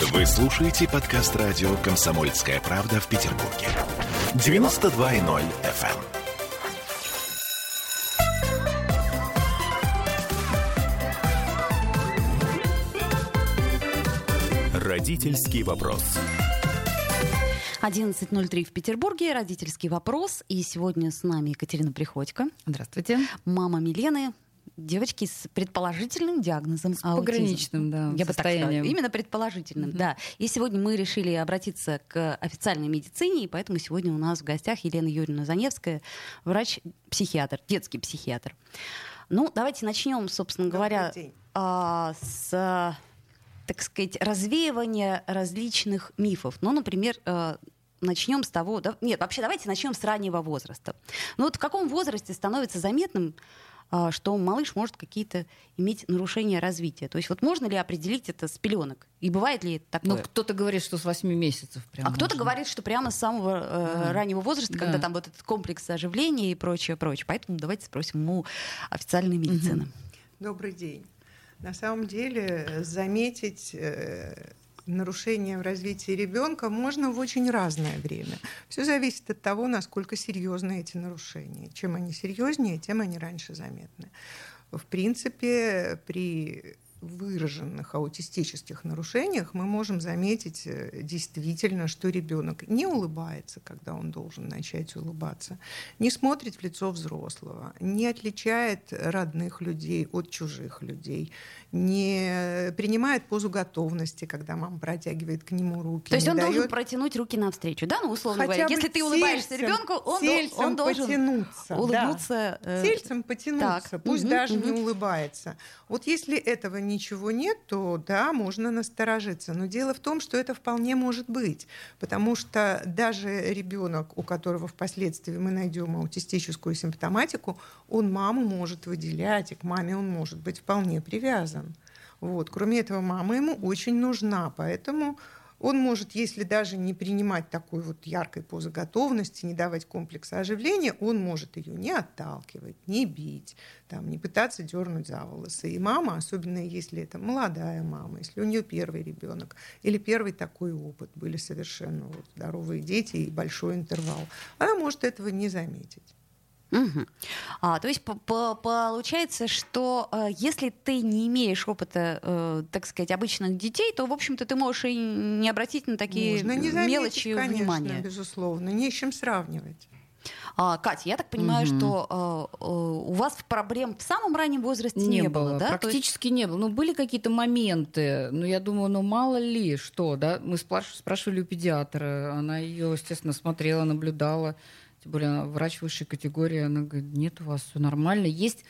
Вы слушаете подкаст радио «Комсомольская правда» в Петербурге. 92.0 FM. Родительский вопрос. 11.03 в Петербурге. Родительский вопрос. И сегодня с нами Екатерина Приходько. Здравствуйте. Мама Милены. Девочки с предположительным диагнозом с пограничным, да, Я бы так сказала. Именно предположительным, mm-hmm. да. И сегодня мы решили обратиться к официальной медицине, и поэтому сегодня у нас в гостях Елена Юрьевна Заневская, врач-психиатр, детский психиатр. Ну, давайте начнем, собственно говоря, а, с так сказать, развеивания различных мифов. Ну, например, э, начнем с того... Да, нет, вообще давайте начнем с раннего возраста. Ну вот в каком возрасте становится заметным, что малыш может какие-то иметь нарушения развития? То есть вот можно ли определить это с пеленок? И бывает ли такое? Ну, кто-то говорит, что с 8 месяцев прямо. А кто-то говорит, что прямо с самого э, Да. раннего возраста, Да. когда там вот этот комплекс оживления и прочее, прочее. Поэтому давайте спросим у официальной медицины. Добрый день. На самом деле заметить э, нарушение в развитии ребенка можно в очень разное время. Все зависит от того, насколько серьезны эти нарушения. Чем они серьезнее, тем они раньше заметны. В принципе, при выраженных аутистических нарушениях мы можем заметить э, действительно, что ребенок не улыбается, когда он должен начать улыбаться, не смотрит в лицо взрослого, не отличает родных людей от чужих людей, не принимает позу готовности, когда мама протягивает к нему руки. То есть не он должен дает протянуть руки навстречу, да? Ну, условно хотя говоря, если ты улыбаешься тельцем- ребенку, он, тельцем он должен потянуться, да. улыбнуться. э, Тельцем потянуться, так, пусть мгм, даже не мгм. улыбается. Вот если этого ничего нет, то да, можно насторожиться. Но дело в том, что это вполне может быть, потому что даже ребенок, у которого впоследствии мы найдем аутистическую симптоматику, он маму может выделять, и к маме он может быть вполне привязан. Вот. Кроме этого, мама ему очень нужна, поэтому он может, если даже не принимать такой вот яркой позы готовности, не давать комплекса оживления, он может ее не отталкивать, не бить, там, не пытаться дернуть за волосы. И мама, особенно если это молодая мама, если у нее первый ребенок или первый такой опыт, были совершенно вот здоровые дети и большой интервал, она может этого не заметить. Мгм. А, то есть по- по- получается, что э, если ты не имеешь опыта, э, так сказать, обычных детей, то, в общем-то, ты можешь и не обратить на такие Можно не заметить, мелочи конечно, внимания. безусловно, не с чем сравнивать. А, Катя, я так понимаю, Мгм. что э, э, у вас проблем в самом раннем возрасте не, Не, было, да? То есть- практически не было. Ну, были какие-то моменты, но я думаю, ну, мало ли что, да. Мы спраш- спрашивали у педиатра, она ее, естественно, смотрела, наблюдала. Тем более врач высшей категории, она говорит, нет, у вас все нормально. Есть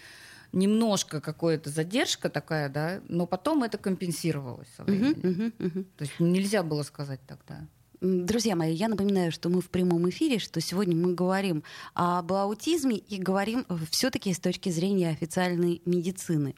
немножко какая-то задержка такая, да, но потом это компенсировалось со временем. мгм, мгм. То есть нельзя было сказать тогда. Друзья мои, я напоминаю, что мы в прямом эфире, что сегодня мы говорим об аутизме и говорим все-таки с точки зрения официальной медицины.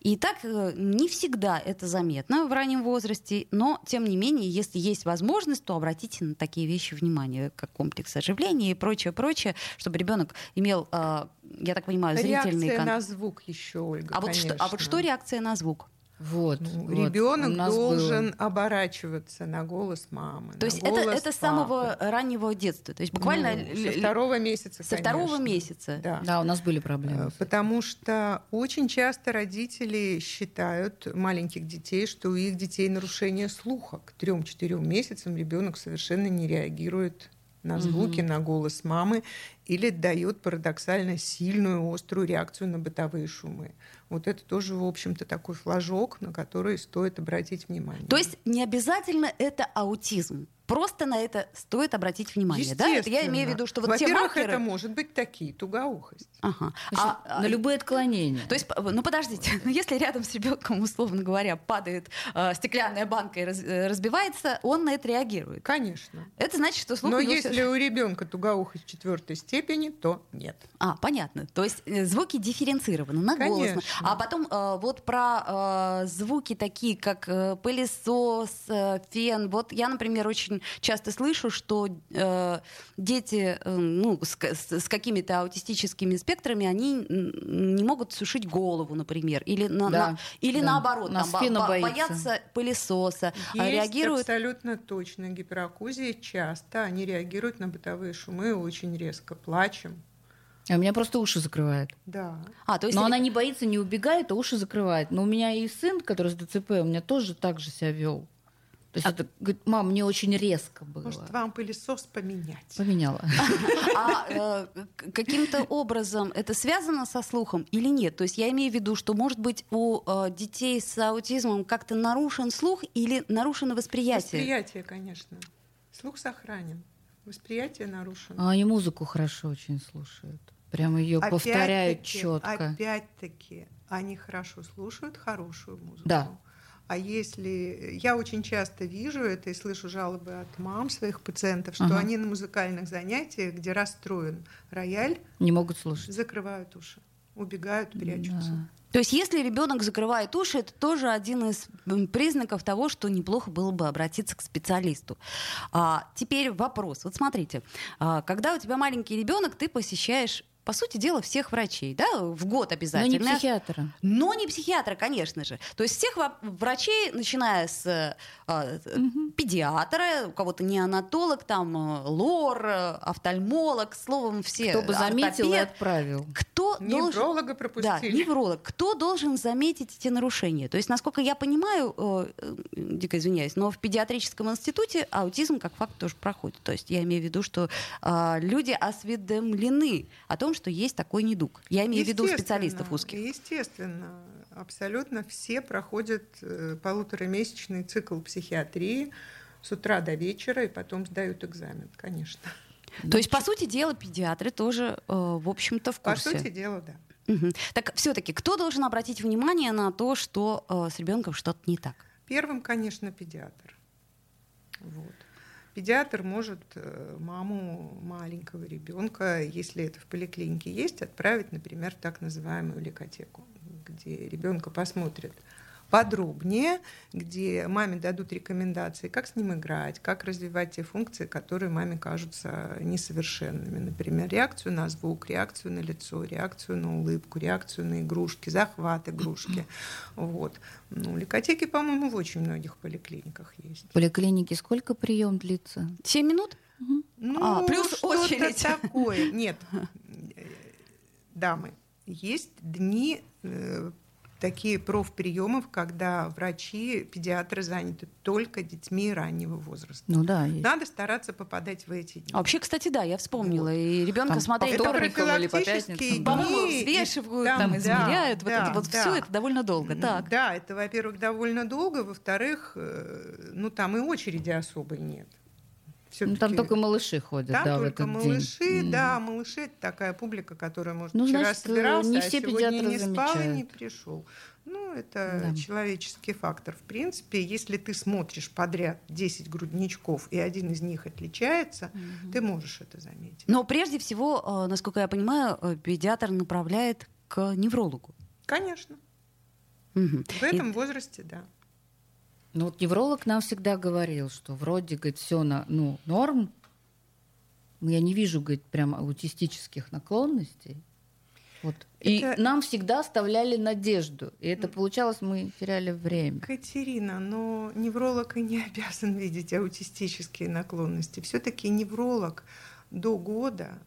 И так э, не всегда это заметно в раннем возрасте, но тем не менее, если есть возможность, то обратите на такие вещи внимание, как комплекс оживления и прочее, прочее, чтобы ребенок имел, э, я так понимаю, зрительный Реакция кон- на звук еще, Ольга, а вот, что, а вот конечно. что реакция на звук? Вот. Ну, вот. Ребенок должен было. оборачиваться на голос мамы. То на есть это, голос это с самого раннего детства, то есть буквально Ну, со второго месяца. со второго конечно. месяца. Да. Да, у нас были Э, проблемы. Потому что очень часто родители считают маленьких детей, что у их детей нарушение слуха. К трем-четырем месяцам ребенок совершенно не реагирует на звуки, на голос мамы или дает парадоксально сильную, острую реакцию на бытовые шумы. Вот это тоже, в общем-то, такой флажок, на который стоит обратить внимание. То есть не обязательно это аутизм. Просто на это стоит обратить внимание. Да? Это я имею в виду, что вот те Во-первых, маркеры... это может быть такие, тугоухость. Ага. А, а, на любые отклонения. То есть, ну подождите, ну, если рядом с ребенком, условно говоря, падает э, стеклянная банка и раз- э, разбивается, он на это реагирует. Конечно. Это значит, что слух Но у него если у ребенка тугоухость четвертой степени, то нет. А, понятно. То есть э, звуки дифференцированы на голос. Конечно. А потом э, вот про э, звуки такие, как э, пылесос, э, фен. Вот я, например, очень часто слышу, что э, дети э, ну, с, с- с какими-то аутистическими спектрами, они не могут сушить голову, например. Или, на, Да, на- или да. наоборот, У нас там, бо- боится. боятся пылесоса, а Есть реагируют... абсолютно точно гиперакузия. Часто они реагируют на бытовые шумы очень резко. Плачем. А у меня просто уши закрывает. Да. А, то есть Но ре- она не боится, не убегает, а уши закрывает. Но у меня и сын, который с ДЦП, у меня тоже так же себя вел. То есть это, говорит, мам, мне очень резко было. Может, вам пылесос поменять? Поменяла. А э, каким-то образом это связано со слухом или нет? То есть я имею в виду, что, может быть, у э, детей с аутизмом как-то нарушен слух или нарушено восприятие? Восприятие, конечно. Слух сохранен. Восприятие нарушено. А они музыку хорошо очень слушают. Прям ее повторяют четко. Опять-таки, они хорошо слушают хорошую музыку. Да. А если я очень часто вижу это и слышу жалобы от мам своих пациентов, что Ага. они на музыкальных занятиях, где расстроен рояль, Не могут слушать. закрывают уши, убегают, прячутся. Да. То есть если ребенок закрывает уши, это тоже один из признаков того, что неплохо было бы обратиться к специалисту. А, теперь вопрос. Вот смотрите, а, когда у тебя маленький ребенок, ты посещаешь по сути дела, всех врачей, да, в год Но обязательно. не психиатра. Но не психиатра, конечно же. То есть всех врачей, начиная с э, э, педиатра, у кого-то неонатолог, там э, лор, э, офтальмолог, словом, все. Кто бы заметил и ортопед. отправил. Кто должен... Невролога Да, пропустили. невролог. Кто должен заметить эти нарушения? То есть, насколько я понимаю, э, э, дико извиняюсь, но в педиатрическом институте аутизм как факт тоже проходит. То есть я имею в виду, что э, люди осведомлены о том, что есть такой недуг. Я имею в виду специалистов узких. Естественно, абсолютно все проходят э, полуторамесячный цикл психиатрии с утра до вечера и потом сдают экзамен, конечно. То есть, по сути дела, педиатры тоже, э, в общем-то, в По курсе. сути дела, да. Мгм. Так все-таки, кто должен обратить внимание на то, что э, с ребенком что-то не так? Первым, конечно, педиатр. Вот. Педиатр может э, маму маленького ребенка, если это в поликлинике есть, отправить, например, в так называемую лекотеку, где ребенка посмотрят подробнее, где маме дадут рекомендации, как с ним играть, как развивать те функции, которые маме кажутся несовершенными. Например, реакцию на звук, реакцию на лицо, реакцию на улыбку, реакцию на игрушки, захват игрушки. Вот. Ну, лекотеки, по-моему, в очень многих поликлиниках есть. В поликлинике сколько прием длится? Семь минут? Ну, А, плюс очередь. такое. Нет, э, дамы, есть дни э, такие профприемов, когда врачи, педиатры заняты только детьми раннего возраста. Ну да, есть. Надо стараться попадать в эти дни. А вообще, кстати, да, я вспомнила. И ребенка смотреть по вторникам или по пятницам. дни, по-моему, взвешивают, там, там, да, измеряют. вот да, это вот да. все, это довольно долго. Так. Да, это, во-первых, довольно долго, во-вторых, э, ну там и очереди особой нет. Ну, там только малыши ходят, Там да, в только этот малыши, день. да, малыши это такая публика, которая, может, Ну, вчера значит, собирался, не а все сегодня педиатры не спал и не пришел. Ну, это Да. человеческий фактор. В принципе, если ты смотришь подряд 10 грудничков, и один из них отличается, ты можешь это заметить. Но прежде всего, э, насколько я понимаю, э, педиатр направляет к неврологу. Конечно, Мгм. в этом возрасте, да. Ну вот невролог нам всегда говорил, что вроде, говорит, все на, ну, норм. Я не вижу, говорит, прям аутистических наклонностей. Вот. И Это- нам всегда оставляли надежду. И это получалось, мы теряли время. Катерина, но невролог и не обязан видеть аутистические наклонности. Все-таки невролог до года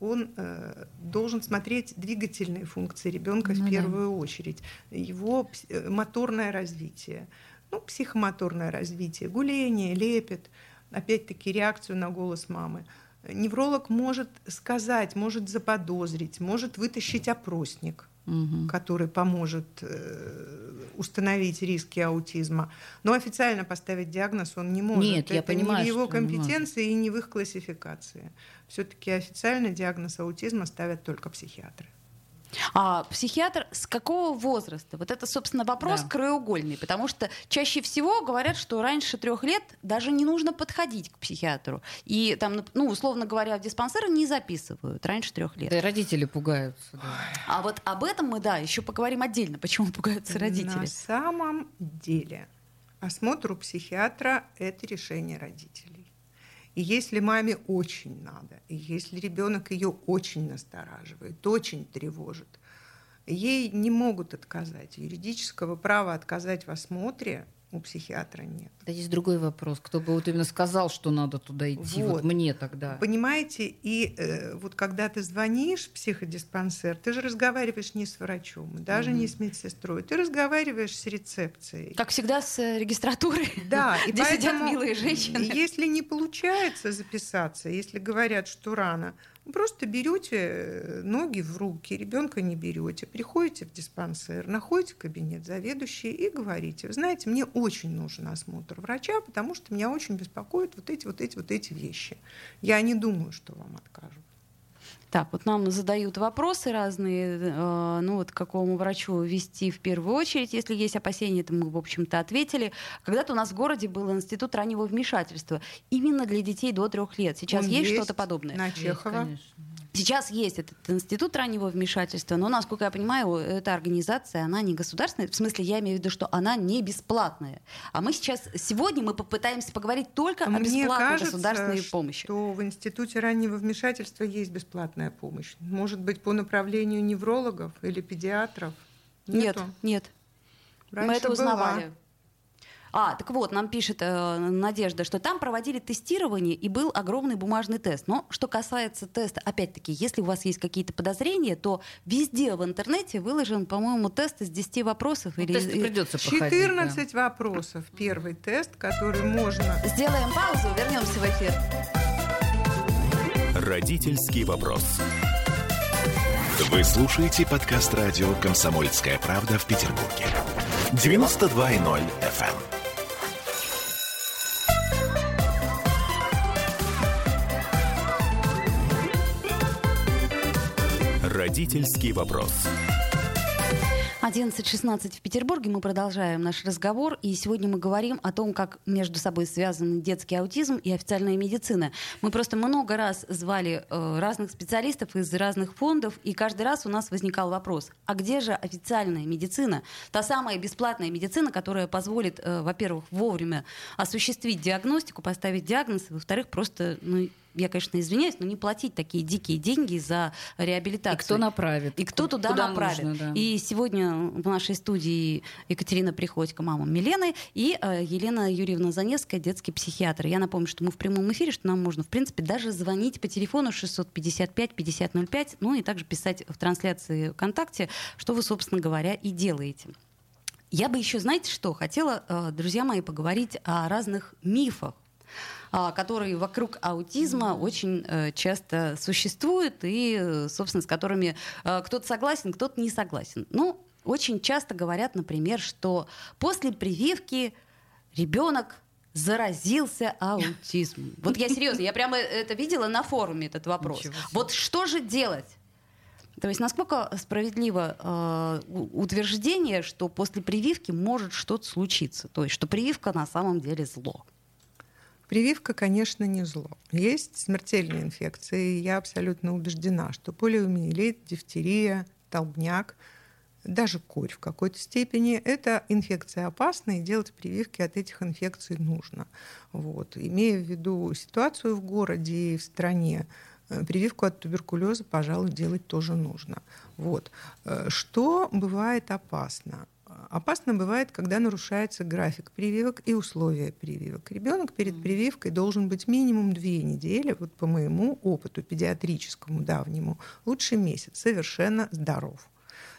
он э, должен смотреть двигательные функции ребенка Ну в да. первую очередь, его э, моторное развитие, ну, психомоторное развитие, гуление, лепет, опять-таки реакцию на голос мамы. Невролог может сказать, может заподозрить, может вытащить опросник Мгм. который поможет э, установить риски аутизма. Но официально поставить диагноз он не может. Нет, я Это понимаю, не в его компетенции и не в их классификации. Все-таки официально диагноз аутизма ставят только психиатры. А психиатр с какого возраста? Вот это, собственно, вопрос Да. краеугольный, потому что чаще всего говорят, что раньше трех лет даже не нужно подходить к психиатру. И там, ну, условно говоря, в диспансеры не записывают раньше трех лет. Да и родители пугаются. да. А вот об этом мы, да, еще поговорим отдельно, почему пугаются родители. На самом деле осмотр у психиатра – это решение родителей. И если маме очень надо, и если ребенок ее очень настораживает, очень тревожит, ей не могут отказать. Юридического права отказать в осмотре у психиатра нет. Да есть другой вопрос. Кто бы вот именно сказал, что надо туда идти? Вот, Вот. мне тогда. Понимаете, и э, вот когда ты звонишь в психодиспансер, ты же разговариваешь не с врачом, даже не с медсестрой, ты разговариваешь с рецепцией. Как всегда с э, регистратурой, Да, и где сидят милые женщины. Если не получается записаться, если говорят, что рано, просто берете э, ноги в руки, ребенка не берете, приходите в диспансер, находите кабинет заведующей и говорите, вы знаете, мне очень нужен осмотр врача, потому что меня очень беспокоят вот эти, вот эти, вот эти вещи. Я не думаю, что вам откажут. Так, вот нам задают вопросы разные, э, ну вот к какому врачу вести в первую очередь, если есть опасения, это мы, в общем-то, ответили. Когда-то у нас в городе был институт раннего вмешательства именно для детей до трех лет. Сейчас Он есть, есть что-то подобное? На Есть, Чехова. конечно. Сейчас есть этот институт раннего вмешательства, но, насколько я понимаю, эта организация, она не государственная, в смысле, я имею в виду, что она не бесплатная. А мы сейчас, сегодня мы попытаемся поговорить только о Мне бесплатной кажется, государственной помощи. что в Институте раннего вмешательства есть бесплатная помощь. Может быть, по направлению неврологов или педиатров? Нет, Нету? нет. Мы Раньше это была. А, так вот, нам пишет э, Надежда, что там проводили тестирование и был огромный бумажный тест. Но что касается теста, опять-таки, если у вас есть какие-то подозрения, то везде в интернете выложен, по-моему, тест из 10 вопросов. или Тесты придется проходить. 14 вопросов. Первый тест, который можно... Сделаем паузу, вернемся в эфир. Родительский вопрос. Вы слушаете подкаст радио «Комсомольская правда» в Петербурге. 92.0 FM. Родительский вопрос. 11.16 в Петербурге. Мы продолжаем наш разговор. И сегодня мы говорим о том, как между собой связаны детский аутизм и официальная медицина. Мы просто много раз звали э, разных специалистов из разных фондов, и каждый раз у нас возникал вопрос, а где же официальная медицина? Та самая бесплатная медицина, которая позволит, э, во-первых, вовремя осуществить диагностику, поставить диагноз, и, во-вторых, просто, ну, я, конечно, извиняюсь, но не платить такие дикие деньги за реабилитацию. И кто направит? И кто туда Куда направит. нужно, да. И сегодня в нашей студии Екатерина Приходько, мама Милены, и э, Елена Юрьевна Заневская, детский психиатр. Я напомню, что мы в прямом эфире, что нам можно, в принципе, даже звонить по телефону 655-5005, ну и также писать в трансляции ВКонтакте, что вы, собственно говоря, и делаете. Я бы еще, знаете что, хотела, э, друзья мои, поговорить о разных мифах, которые вокруг аутизма очень э, часто существуют и, э, собственно, с которыми э, кто-то согласен, кто-то не согласен. Ну, очень часто говорят, например, что после прививки ребенок заразился аутизмом. Вот я серьезно, я прямо это видела на форуме этот вопрос. Вот что же делать? То есть насколько справедливо э, утверждение, что после прививки может что-то случиться? То есть что прививка на самом деле зло? Прививка, конечно, не зло. Есть смертельные инфекции. и Я абсолютно убеждена, что полиомиелит, дифтерия, толбняк, даже корь в какой-то степени – это инфекция опасна, и делать прививки от этих инфекций нужно. Вот. Имея в виду ситуацию в городе и в стране, э, прививку от туберкулеза, пожалуй, делать тоже нужно. Вот. Э, Что бывает опасно? Опасно бывает, когда нарушается график прививок и условия прививок. Ребенок перед прививкой должен быть минимум две недели, вот по моему опыту педиатрическому давнему, лучше месяц, совершенно здоров.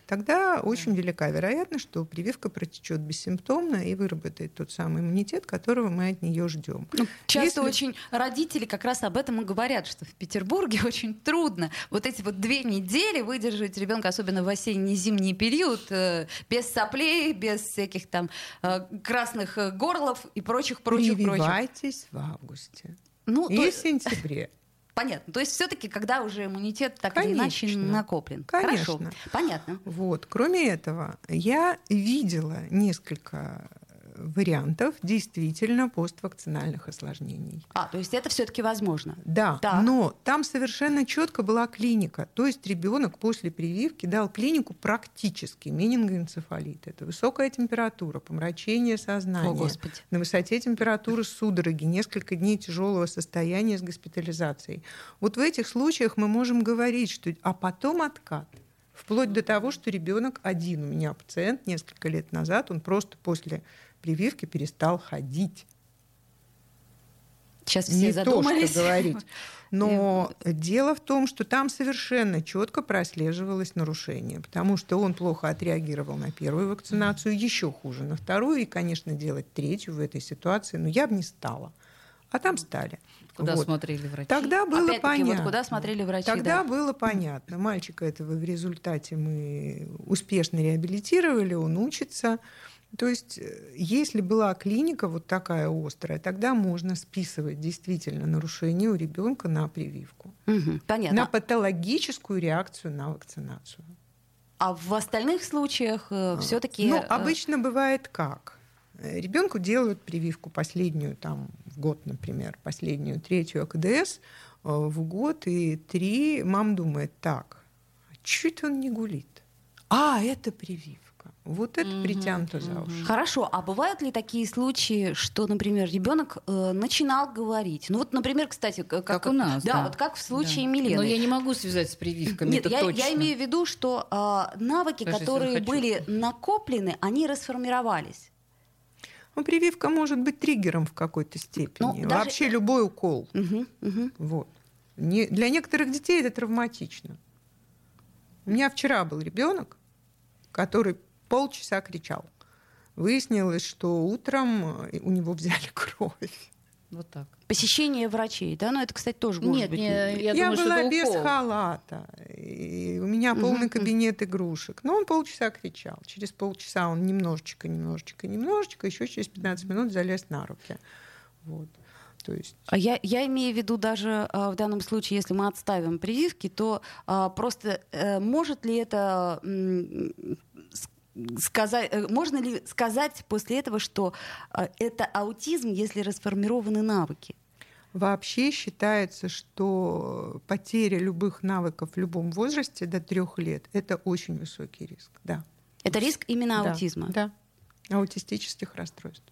Тогда очень велика вероятность, что прививка протечет бессимптомно и выработает тот самый иммунитет, которого мы от нее ждем. Ну, часто Если- очень родители как раз об этом и говорят, что в Петербурге очень трудно вот эти вот две недели выдержать ребенка, особенно в осенне-зимний период, э, без соплей, без всяких там э, красных э, горлов и прочих, прочих, прочих. Прививайтесь в августе Ну, то- и в сентябре. Понятно. То есть все-таки, когда уже иммунитет так или иначе Конечно. накоплен. Конечно. Хорошо. Понятно. Вот. Кроме этого, я видела несколько вариантов действительно поствакцинальных осложнений. А, то есть это все-таки возможно. Да, Так. но там совершенно четко была клиника. То есть ребенок после прививки дал клинику практически менингоэнцефалит. Это высокая температура, помрачение сознания. О, Господи. На высоте температуры судороги, несколько дней тяжелого состояния с госпитализацией. Вот в этих случаях мы можем говорить, что а потом откат. Вплоть до того, что ребенок один. У меня пациент несколько лет назад, он просто после прививки перестал ходить. Сейчас все Не то, задумались. что говорить. Но дело в том, что там совершенно четко прослеживалось нарушение, потому что он плохо отреагировал на первую вакцинацию, еще хуже на вторую, и, конечно, делать третью в этой ситуации, но я бы не стала. А там стали. Куда Вот. смотрели врачи? Тогда было понятно. вот куда смотрели врачи, Тогда да. было понятно. Мальчика этого в результате мы успешно реабилитировали, он учится. То есть, э, если была клиника вот такая острая, тогда можно списывать действительно нарушение у ребенка на прививку, Мгм, Понятно. на патологическую реакцию на вакцинацию. А в остальных случаях все-таки... Ну, обычно бывает как? Ребенку делают прививку последнюю, там, в год, например, последнюю, третью АКДС э, в год, и три, мам думает, так, а это он не гулит? А, это прививка. Вот это Мгм, притянуто за уши. Хорошо, а бывают ли такие случаи, что, например, ребенок э, начинал говорить? Ну вот, например, кстати, как, Как у нас, Да, да. вот как в случае Да. Милены. Но я не могу связать с прививками, Нет, это я, точно. я имею в виду, что а, навыки, Даже которые были накоплены, они расформировались. Ну, прививка может быть триггером в какой-то степени. Ну, даже- Вообще любой укол. Мгм, мгм. Вот. Не- для некоторых детей это травматично. У меня вчера был ребенок, который полчаса кричал. Выяснилось, что утром э, у него взяли кровь. Вот так. Посещение врачей, да? Ну это, кстати, тоже может Нет, быть. не- я, Я, думаю, была без укол. халата. И у меня полный кабинет игрушек. Но он полчаса кричал. Через полчаса он немножечко, немножечко, немножечко, еще через 15 минут залез на руки. Вот. То есть А я, я имею в виду даже а, в данном случае, если мы отставим прививки, то а, просто э, может ли это сказать, э, можно ли сказать после этого, что а, это аутизм, если расформированы навыки? Вообще считается, что потеря любых навыков в любом возрасте до трех лет – это очень высокий риск. Да. Это риск именно Да, аутизма. Да. Аутистических расстройств.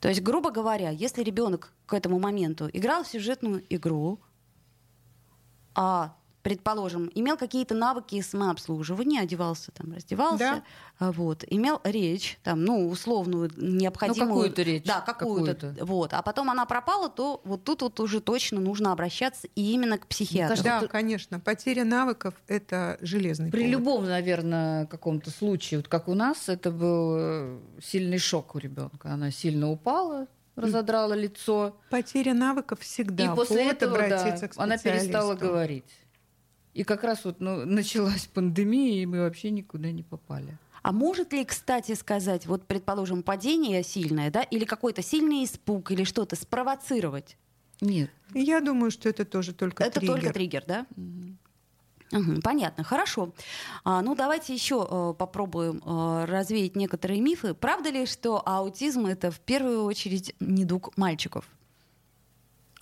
То есть, грубо говоря, если ребенок к этому моменту играл в сюжетную игру, а предположим, имел какие-то навыки самообслуживания, одевался там, раздевался, Да. а, вот, имел речь, там, ну, условную, необходимую. Ну, какую-то речь, Да, какую-то. какую-то. Вот. А потом она пропала, то вот тут вот уже точно нужно обращаться и именно к психиатру. Да, это- конечно. Потеря навыков – это железный При повод. любом, наверное, каком-то случае, вот как у нас, это был э, сильный шок у ребенка. Она сильно упала, разодрала лицо, Потеря навыков всегда и после повод этого да, она перестала говорить. И как раз вот ну, началась пандемия, и мы вообще никуда не попали. А может ли, кстати, сказать, вот, предположим, падение сильное, да, или какой-то сильный испуг, или что-то спровоцировать? Нет. Я думаю, что это тоже только Это триггер. только триггер, да? Мгм, понятно, хорошо. А, ну, давайте еще э, попробуем э, развеять некоторые мифы. Правда ли, что аутизм это в первую очередь недуг мальчиков?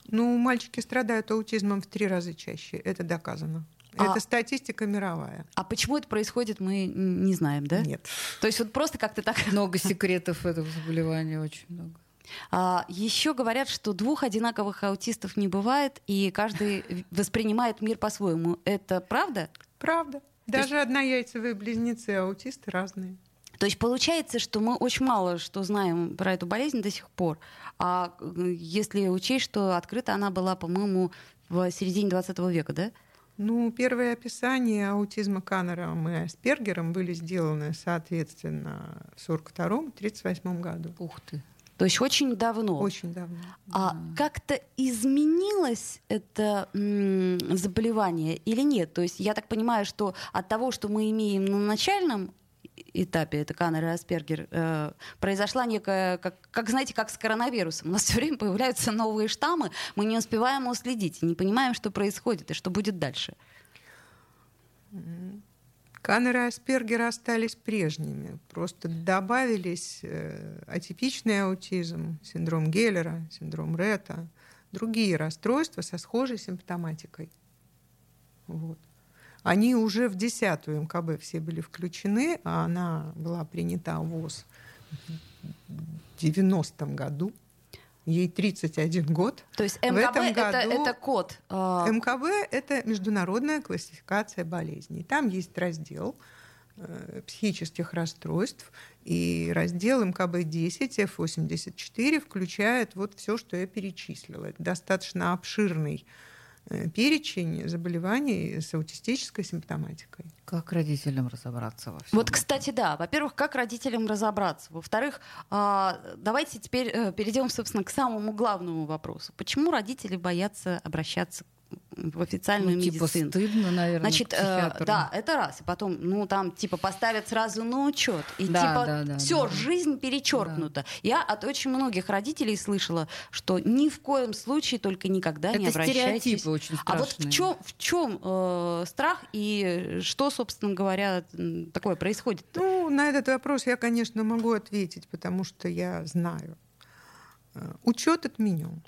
Ну, мальчики страдают аутизмом в три раза чаще. Это доказано. А- Это статистика мировая. А почему это происходит, мы не знаем, да? Нет. То есть вот просто как-то так. Много секретов этого заболевания, очень много. А, еще говорят, что двух одинаковых аутистов не бывает, и каждый воспринимает мир по-своему. Это правда? Правда. Даже однояйцевые близнецы аутисты разные. То есть получается, что мы очень мало что знаем про эту болезнь до сих пор. А э, если учесть, что открыта она была, по-моему, в середине 20 века, да? Ну, первые описания аутизма Каннером и Аспергером были сделаны, соответственно, в 1942-1938 году. Ух ты. То есть очень давно. Очень давно. А как-то изменилось это заболевание или нет? То есть я так понимаю, что от того, что мы имеем на начальном этапе, это Каннер и Аспергер, э, произошла некая, как, как, знаете, как с коронавирусом. У нас все время появляются новые штаммы, мы не успеваем уследить, не понимаем, что происходит и что будет дальше. Каннер и Аспергер остались прежними. Просто добавились э, атипичный аутизм, синдром Геллера, синдром Ретта, другие расстройства со схожей симптоматикой. Вот. Они уже в десятую МКБ все были включены, а она была принята в ВОЗ в 90-м году. Ей 31 год. То есть МКБ это, году... это код? А, МКБ — это международная классификация болезней. Там есть раздел э, психических расстройств, и раздел МКБ-10, F84 включает вот все, что я перечислила. Это достаточно обширный перечень заболеваний с аутистической симптоматикой. Как родителям разобраться во всем? Вот, кстати, да. Во-первых, как родителям разобраться? Во-вторых, а, давайте теперь э, перейдем, собственно, к самому главному вопросу. Почему родители боятся обращаться в официальную ну, типа медицину. стыдно, наверное, Значит, э, да, это раз. И потом, ну, там, типа, поставят сразу на учет. И да, типа, да, да, все, да. жизнь перечеркнута. Да. Я от очень многих родителей слышала, что ни в коем случае только никогда это не обращайтесь. стереотипы очень страшные. А вот в чем, в чем э, страх и что, собственно говоря, такое происходит? -то? Ну, на этот вопрос я, конечно, могу ответить, потому что я знаю. Э, Учет отменен.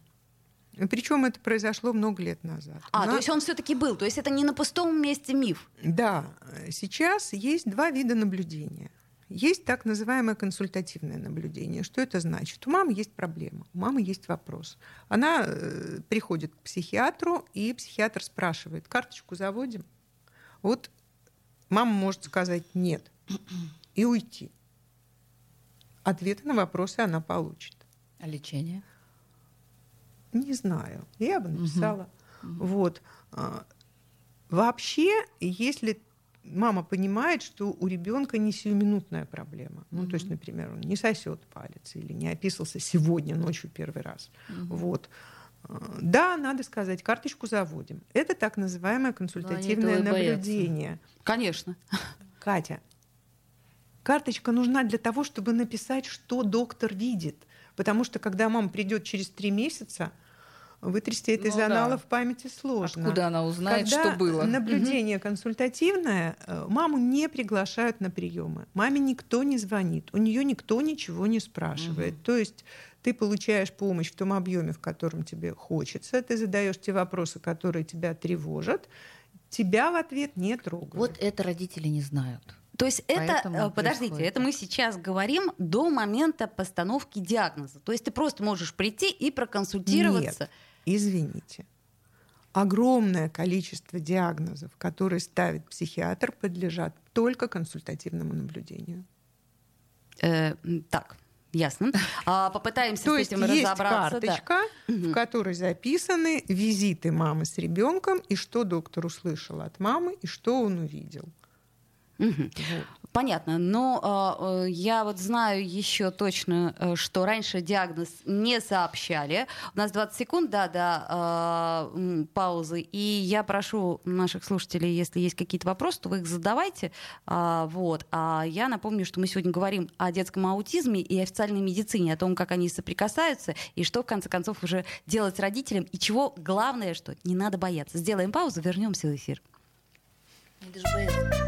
Причем это произошло много лет назад. А, нас... то есть он все-таки был, то есть это не на пустом месте миф. Да, сейчас есть два вида наблюдения. Есть так называемое консультативное наблюдение. Что это значит? У мамы есть проблема, у мамы есть вопрос. Она э, приходит к психиатру, и психиатр спрашивает, карточку заводим? Вот мама может сказать нет и уйти. Ответы на вопросы она получит. А лечение? Не знаю. Я бы написала. Угу. Вот. А, вообще, если мама понимает, что у ребенка не сиюминутная проблема. Ну, то есть, например, он не сосет палец или не описался сегодня ночью первый раз. Угу. Вот. А, да, надо сказать, карточку заводим. Это так называемое консультативное наблюдение. Боятся. Конечно. Катя, карточка нужна для того, чтобы написать, что доктор видит. Потому что когда мама придет через три месяца, вытрясти это ну, из аналов да. памяти сложно. Откуда она узнает, Когда что было? Наблюдение угу. консультативное, э, маму не приглашают на приемы. Маме никто не звонит, у нее никто ничего не спрашивает. Угу. То есть ты получаешь помощь в том объеме, в котором тебе хочется, ты задаешь те вопросы, которые тебя тревожат, тебя в ответ не трогают. Вот это родители не знают. То есть это, э, подождите, происходит. это мы сейчас говорим до момента постановки диагноза. То есть ты просто можешь прийти и проконсультироваться. Нет, извините. Огромное количество диагнозов, которые ставит психиатр, подлежат только консультативному наблюдению. Э, так, Ясно. А, попытаемся То с есть этим есть разобраться. карточка, да. в которой записаны визиты мамы с ребенком и что доктор услышал от мамы и что он увидел. Угу. Понятно, но э, я вот знаю еще точно, э, что раньше диагноз не сообщали. У нас 20 секунд, да, до э, паузы, и я прошу наших слушателей, если есть какие-то вопросы, то вы их задавайте. Э, вот. А я напомню, что мы сегодня говорим о детском аутизме и официальной медицине, о том, как они соприкасаются, и что, в конце концов, уже делать родителям, и чего главное, что не надо бояться. Сделаем паузу, вернемся в эфир. Не даже бояться.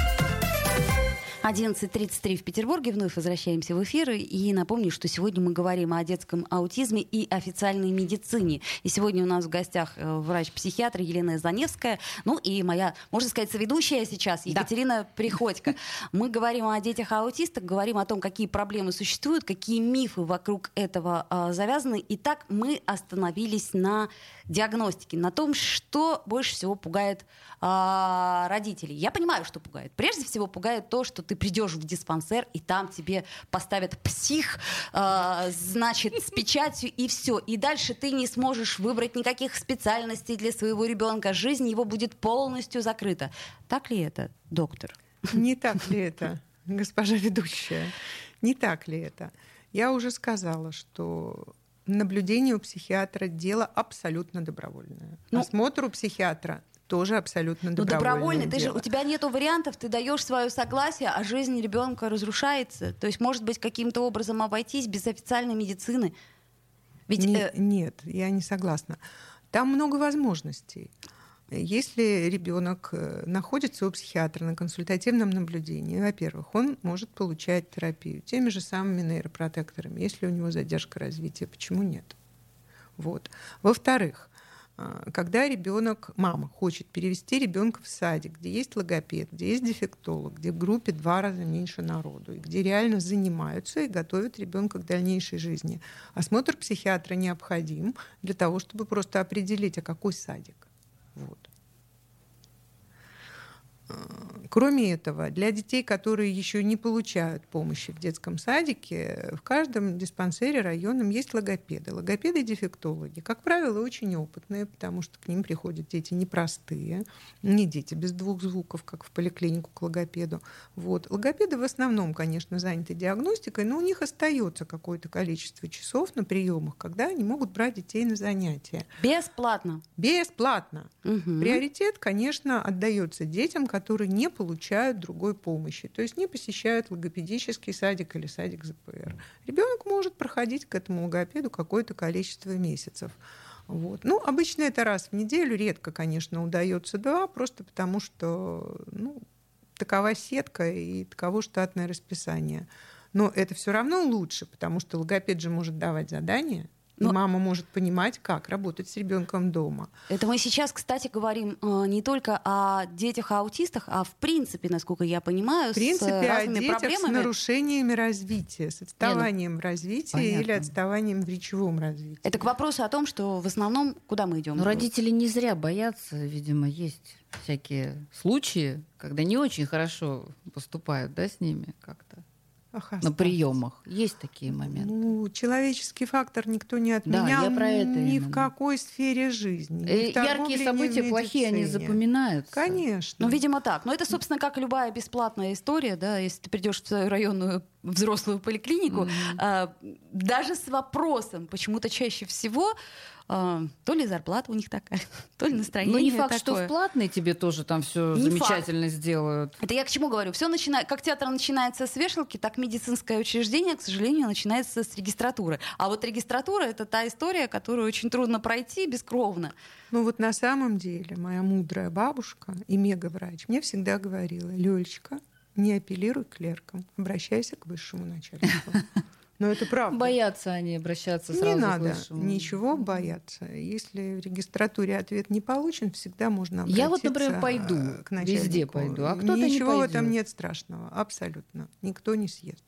11.33 в Петербурге. Вновь возвращаемся в эфир. И напомню, что сегодня мы говорим о детском аутизме и официальной медицине. И сегодня у нас в гостях э, врач-психиатр Елена Заневская. Ну и моя, можно сказать, соведущая сейчас, Екатерина да. Приходько. Мы говорим о детях-аутистах, говорим о том, какие проблемы существуют, какие мифы вокруг этого а, завязаны. Итак, мы остановились на диагностике, на том, что больше всего пугает а, родителей. Я понимаю, что пугает. Прежде всего пугает то, что ты придешь в диспансер, и там тебе поставят псих, э, значит, с печатью, и все. И дальше ты не сможешь выбрать никаких специальностей для своего ребенка. Жизнь его будет полностью закрыта. Так ли это, доктор? Не так ли это, госпожа ведущая? Не так ли это? Я уже сказала, что наблюдение у психиатра дело абсолютно добровольное. Ну, Осмотр у психиатра тоже абсолютно добровольное. Ну, добровольный, ты же, у тебя нету вариантов, ты даешь свое согласие, а жизнь ребенка разрушается. То есть, может быть, каким-то образом обойтись без официальной медицины. Ведь, нет, э... нет, я не согласна. Там много возможностей. Если ребенок э, находится у психиатра на консультативном наблюдении, во-первых, он может получать терапию теми же самыми нейропротекторами, если у него задержка развития. Почему нет? Вот. Во-вторых, когда ребенок, мама хочет перевести ребенка в садик, где есть логопед, где есть дефектолог, где в группе два раза меньше народу, и где реально занимаются и готовят ребенка к дальнейшей жизни, осмотр психиатра необходим для того, чтобы просто определить, а какой садик. Вот. Кроме этого, для детей, которые еще не получают помощи в детском садике, в каждом диспансере районном есть логопеды. Логопеды и дефектологи, как правило, очень опытные, потому что к ним приходят дети непростые, не дети без двух звуков, как в поликлинику к логопеду. Вот. Логопеды в основном, конечно, заняты диагностикой, но у них остается какое-то количество часов на приемах, когда они могут брать детей на занятия. Бесплатно. Бесплатно. Угу. Приоритет, конечно, отдается детям, которые не получают другой помощи, то есть не посещают логопедический садик или садик ЗПР. Ребенок может проходить к этому логопеду какое-то количество месяцев. Вот. Ну, обычно это раз в неделю, редко, конечно, удается два, просто потому что ну, такова сетка и таково штатное расписание. Но это все равно лучше, потому что логопед же может давать задания, но... И мама может понимать, как работать с ребенком дома. Это мы сейчас, кстати, говорим э, не только о детях-аутистах, а в принципе, насколько я понимаю, в принципе, с разными о детях проблемами. с нарушениями развития, с отставанием в развитии Понятно. или отставанием в речевом развитии. Это к вопросу о том, что в основном куда мы идем? Но родители не зря боятся, видимо, есть всякие случаи, когда не очень хорошо поступают, да, с ними как-то. Ах, на приемах. Есть такие моменты. Ну, человеческий фактор никто не отменял да, я про это ни именно. в какой сфере жизни. Э, яркие события плохие, они запоминаются. Конечно. Ну, видимо, так. Но это, собственно, как любая бесплатная история, да, если ты придешь в свою районную взрослую поликлинику, mm-hmm. даже с вопросом, почему-то чаще всего а, то ли зарплата у них такая, то ли настроение. Ну, не факт, такое. что в платной тебе тоже там все замечательно факт. сделают. Это я к чему говорю? Все начинает, как театр начинается с вешалки, так медицинское учреждение, к сожалению, начинается с регистратуры. А вот регистратура это та история, которую очень трудно пройти бескровно. Ну вот на самом деле моя мудрая бабушка и мегаврач мне всегда говорила, Лёлечка, не апеллируй к клеркам, обращайся к высшему начальнику. Но это правда. Боятся они обращаться сразу Не надо ничего бояться. Если в регистратуре ответ не получен, всегда можно обратиться Я вот, например, пойду, к начальнику. везде пойду, а кто-то Ничего не в этом нет страшного, абсолютно. Никто не съест.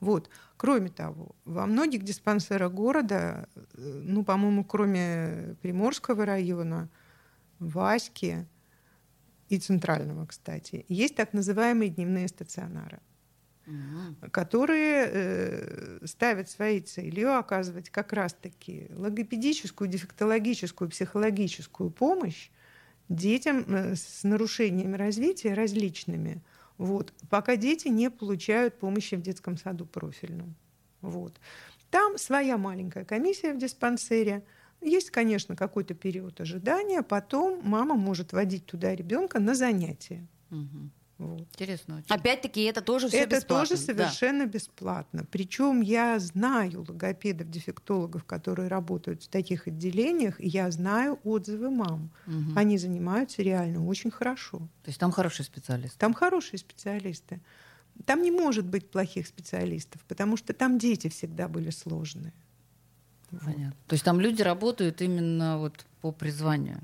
Вот. Кроме того, во многих диспансерах города, э, ну, по-моему, кроме Приморского района, Васьки и Центрального, кстати, есть так называемые дневные стационары угу. которые э, ставят своей целью оказывать как раз-таки логопедическую, дефектологическую, психологическую помощь детям э, с нарушениями развития различными, вот, пока дети не получают помощи в детском саду профильном. Вот. Там своя маленькая комиссия в диспансере. Есть, конечно, какой-то период ожидания, потом мама может водить туда ребенка на занятия. Угу. Вот. Интересно очень. Опять-таки, это тоже все Это бесплатно. тоже совершенно да. бесплатно. Причем я знаю логопедов, дефектологов, которые работают в таких отделениях, и я знаю отзывы мам. Угу. Они занимаются реально очень хорошо. То есть там хорошие специалисты? Там хорошие специалисты. Там не может быть плохих специалистов, потому что там дети всегда были сложные. Понятно. То есть там люди работают именно вот по призванию.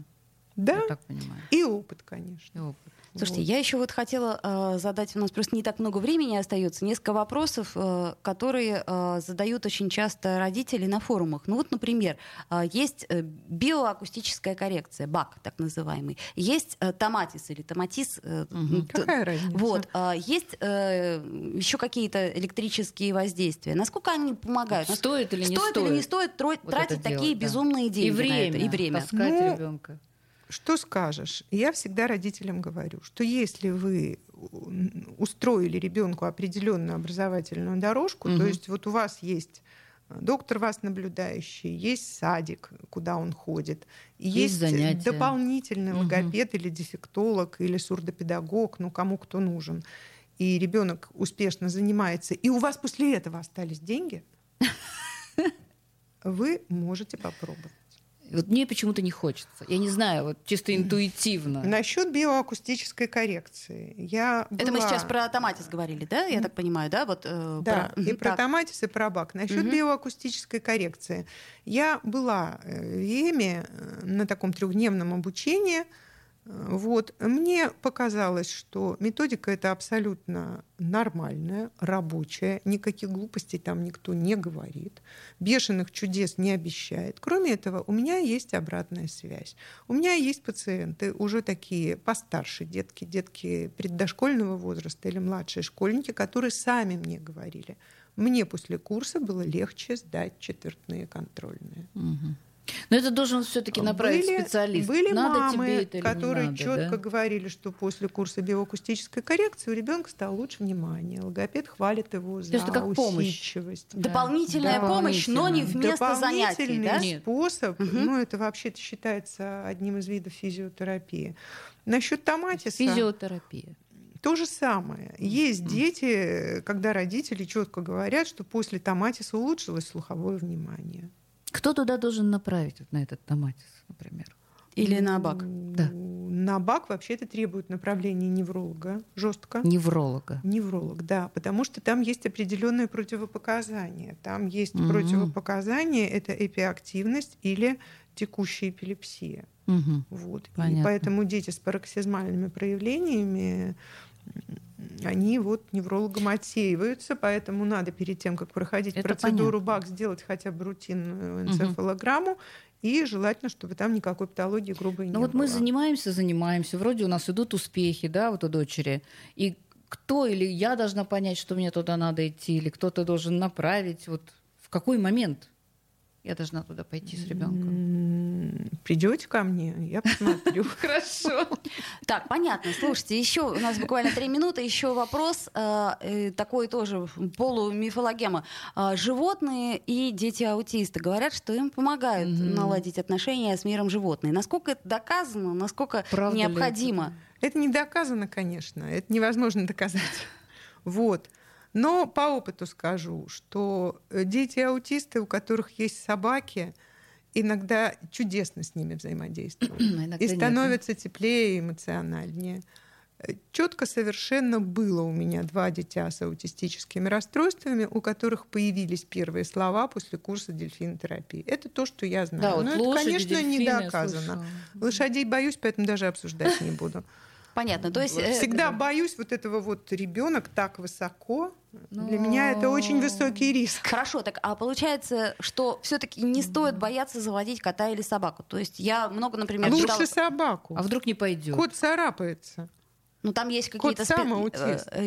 Да. Я так понимаю. И опыт, конечно. И опыт. Слушайте, Вот. я еще вот хотела э, задать, у нас просто не так много времени остается, несколько вопросов, э, которые э, задают очень часто родители на форумах. Ну вот, например, э, есть э, биоакустическая коррекция, БАК так называемый, есть э, томатис или томатис. э, Мгм. т- Какая разница? Вот, а, есть э, еще какие-то электрические воздействия. Насколько они помогают? Стоит или не стоит, стоит? или не стоит вот тратить это такие делать, да. безумные деньги И на время, это, и время. таскать Ну, ребенка. Что скажешь? Я всегда родителям говорю, что если вы м, устроили ребенку определенную образовательную дорожку, то Мгм. есть вот у вас есть э, доктор вас наблюдающий, есть садик, куда он ходит, Есть есть, занятия. дополнительный Мгм. логопед или дефектолог или сурдопедагог, ну кому кто нужен, и ребенок успешно занимается, и у вас после этого остались деньги, вы можете попробовать. Вот мне почему-то не хочется. Я не знаю, вот чисто интуитивно. Насчет биоакустической коррекции. Я Это мы была- сейчас про томатис говорили, да? Я так понимаю, да? Вот, э, Да, и Мгм, про так. томатис, и про бак. Насчет Мгм. биоакустической коррекции. Я была э, в ЕМе э, на таком трехдневном обучении. Вот. Мне показалось, что методика это абсолютно нормальная, рабочая, никаких глупостей там никто не говорит, бешеных чудес не обещает. Кроме этого, у меня есть обратная связь. У меня есть пациенты уже такие постарше детки, детки преддошкольного возраста или младшие школьники, которые сами мне говорили, мне после курса было легче сдать четвертные контрольные. Мгм. Но это должен все-таки направить были, специалист. Были надо мамы, тебе это которые надо, четко да? говорили, что после курса биоакустической коррекции у ребенка стало лучше внимание. Логопед хвалит его за это как помощь. усидчивость. Дополнительная Да. помощь, но не вместо занятий, Дополнительный да? Нет. способ, Мгм. ну это вообще-то считается одним из видов физиотерапии. Насчет томатиса Физиотерапия. то же самое. Есть Мгм. дети, когда родители четко говорят, что после томатиса улучшилось слуховое внимание. Кто туда должен направить вот на этот томатис, например? Или на бак? Да. На бак вообще это требует направления невролога жестко. Невролога. Невролог, да, потому что там есть определенные противопоказания. Там есть Мгм. противопоказания, это эпиактивность или текущая эпилепсия. Мгм. Вот. И Понятно. поэтому дети с пароксизмальными проявлениями, они вот неврологом отсеиваются, поэтому надо перед тем, как проходить Это процедуру понятно. БАК, сделать хотя бы рутинную энцефалограмму, и желательно, чтобы там никакой патологии грубой не Ну вот было. мы занимаемся, занимаемся, вроде у нас идут успехи, да, вот у дочери. И кто или я должна понять, что мне туда надо идти, или кто-то должен направить, вот в какой момент я должна туда пойти с ребенком? Придете ко мне, я посмотрю. Хорошо. Так, понятно. Слушайте, еще у нас буквально три минуты. Еще вопрос э, э, такой тоже полумифологема. А, животные и дети-аутисты говорят, что им помогают Мгм. наладить отношения с миром животных. Насколько это доказано, насколько Правда ли необходимо? Это не доказано, конечно, это невозможно доказать. Вот. Но по опыту скажу, что э, дети-аутисты, у которых есть собаки, иногда чудесно с ними взаимодействуют. Иногда И нет, становятся теплее и эмоциональнее. Четко совершенно было у меня два дитя с аутистическими расстройствами, у которых появились первые слова после курса дельфинотерапии. Это то, что я знаю. Да, вот Но это, лошади, конечно, не дельфины, я доказано. Лошадей боюсь, поэтому даже обсуждать не буду. Понятно. То есть э, Всегда боюсь вот этого вот ребенок так высоко. Для Но- меня это очень высокий риск. Хорошо, так а получается, что все-таки не стоит бояться заводить кота или собаку. То есть я много, например, Лучше читала- собаку. А вдруг не пойдет? Кот царапается. Ну, там есть какие-то аутист. э,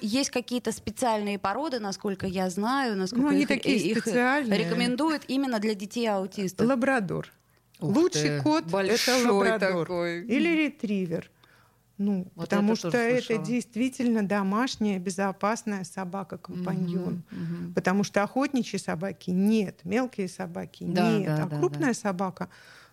есть какие-то специальные породы, насколько я знаю, насколько Ну, они их, такие их специальные. рекомендуют именно для детей аутистов. Лабрадор. Ух Лучший ты, кот это большой лабрадор. такой. Или ретривер. Ну, Вот потому это что это действительно домашняя, безопасная собака-компаньон. Мгм, мгм. Потому что охотничьи собаки нет, мелкие собаки Да, нет, да, а да, крупная собака,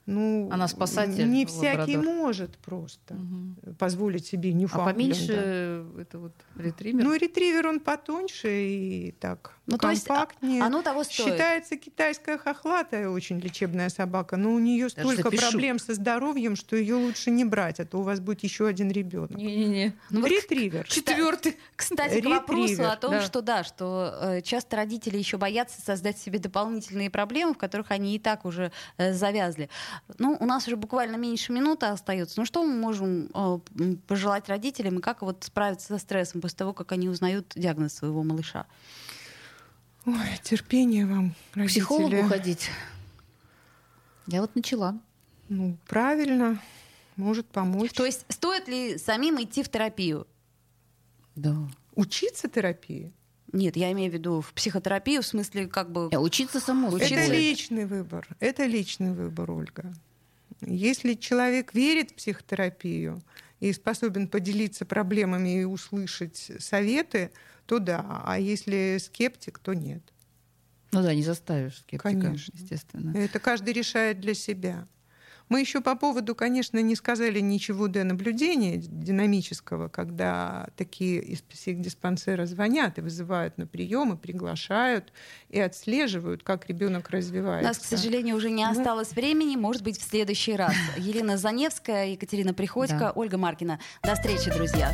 ну, Она спасатель, не всякий лабрадор. может просто Мгм. позволить себе А Ньюфаундленда. поменьше это вот ретривер? Ну, ретривер он потоньше и так Ну, то есть, а, компактнее. оно того стоит. Считается китайская хохлатая очень лечебная собака, но у нее столько запишу. проблем со здоровьем, что ее лучше не брать, а то у вас будет еще один ребенок. Не-не-не. Ну, вот Ретривер. Четвертый. Кстати, к вопросу Ретривер, о том, да. что да, что э, часто родители еще боятся создать себе дополнительные проблемы, в которых они и так уже э, завязли. Ну, у нас уже буквально меньше минуты остается. Ну, что мы можем э, пожелать родителям и как вот справиться со стрессом после того, как они узнают диагноз своего малыша? Ой, терпение вам, К родители. психологу ходить. Я вот начала. Ну, правильно, может помочь. То есть стоит ли самим идти в терапию? Да. Учиться терапии? Нет, я имею в виду в психотерапию, в смысле как бы... А Учиться само Учиться. Это собой. личный выбор. Это личный выбор, Ольга. Если человек верит в психотерапию и способен поделиться проблемами и услышать советы, то да. А если скептик, то нет. Ну да, не заставишь скептика, Конечно. естественно. Это каждый решает для себя. Мы еще по поводу, конечно, не сказали ничего до наблюдения динамического, когда такие из психдиспансера звонят и вызывают на прием, и приглашают, и отслеживают, как ребенок У развивается. нас, к сожалению, уже не Ну. осталось времени. Может быть, в следующий раз. Елена Заневская, Екатерина Приходько, Да. Ольга Маркина. До встречи, друзья.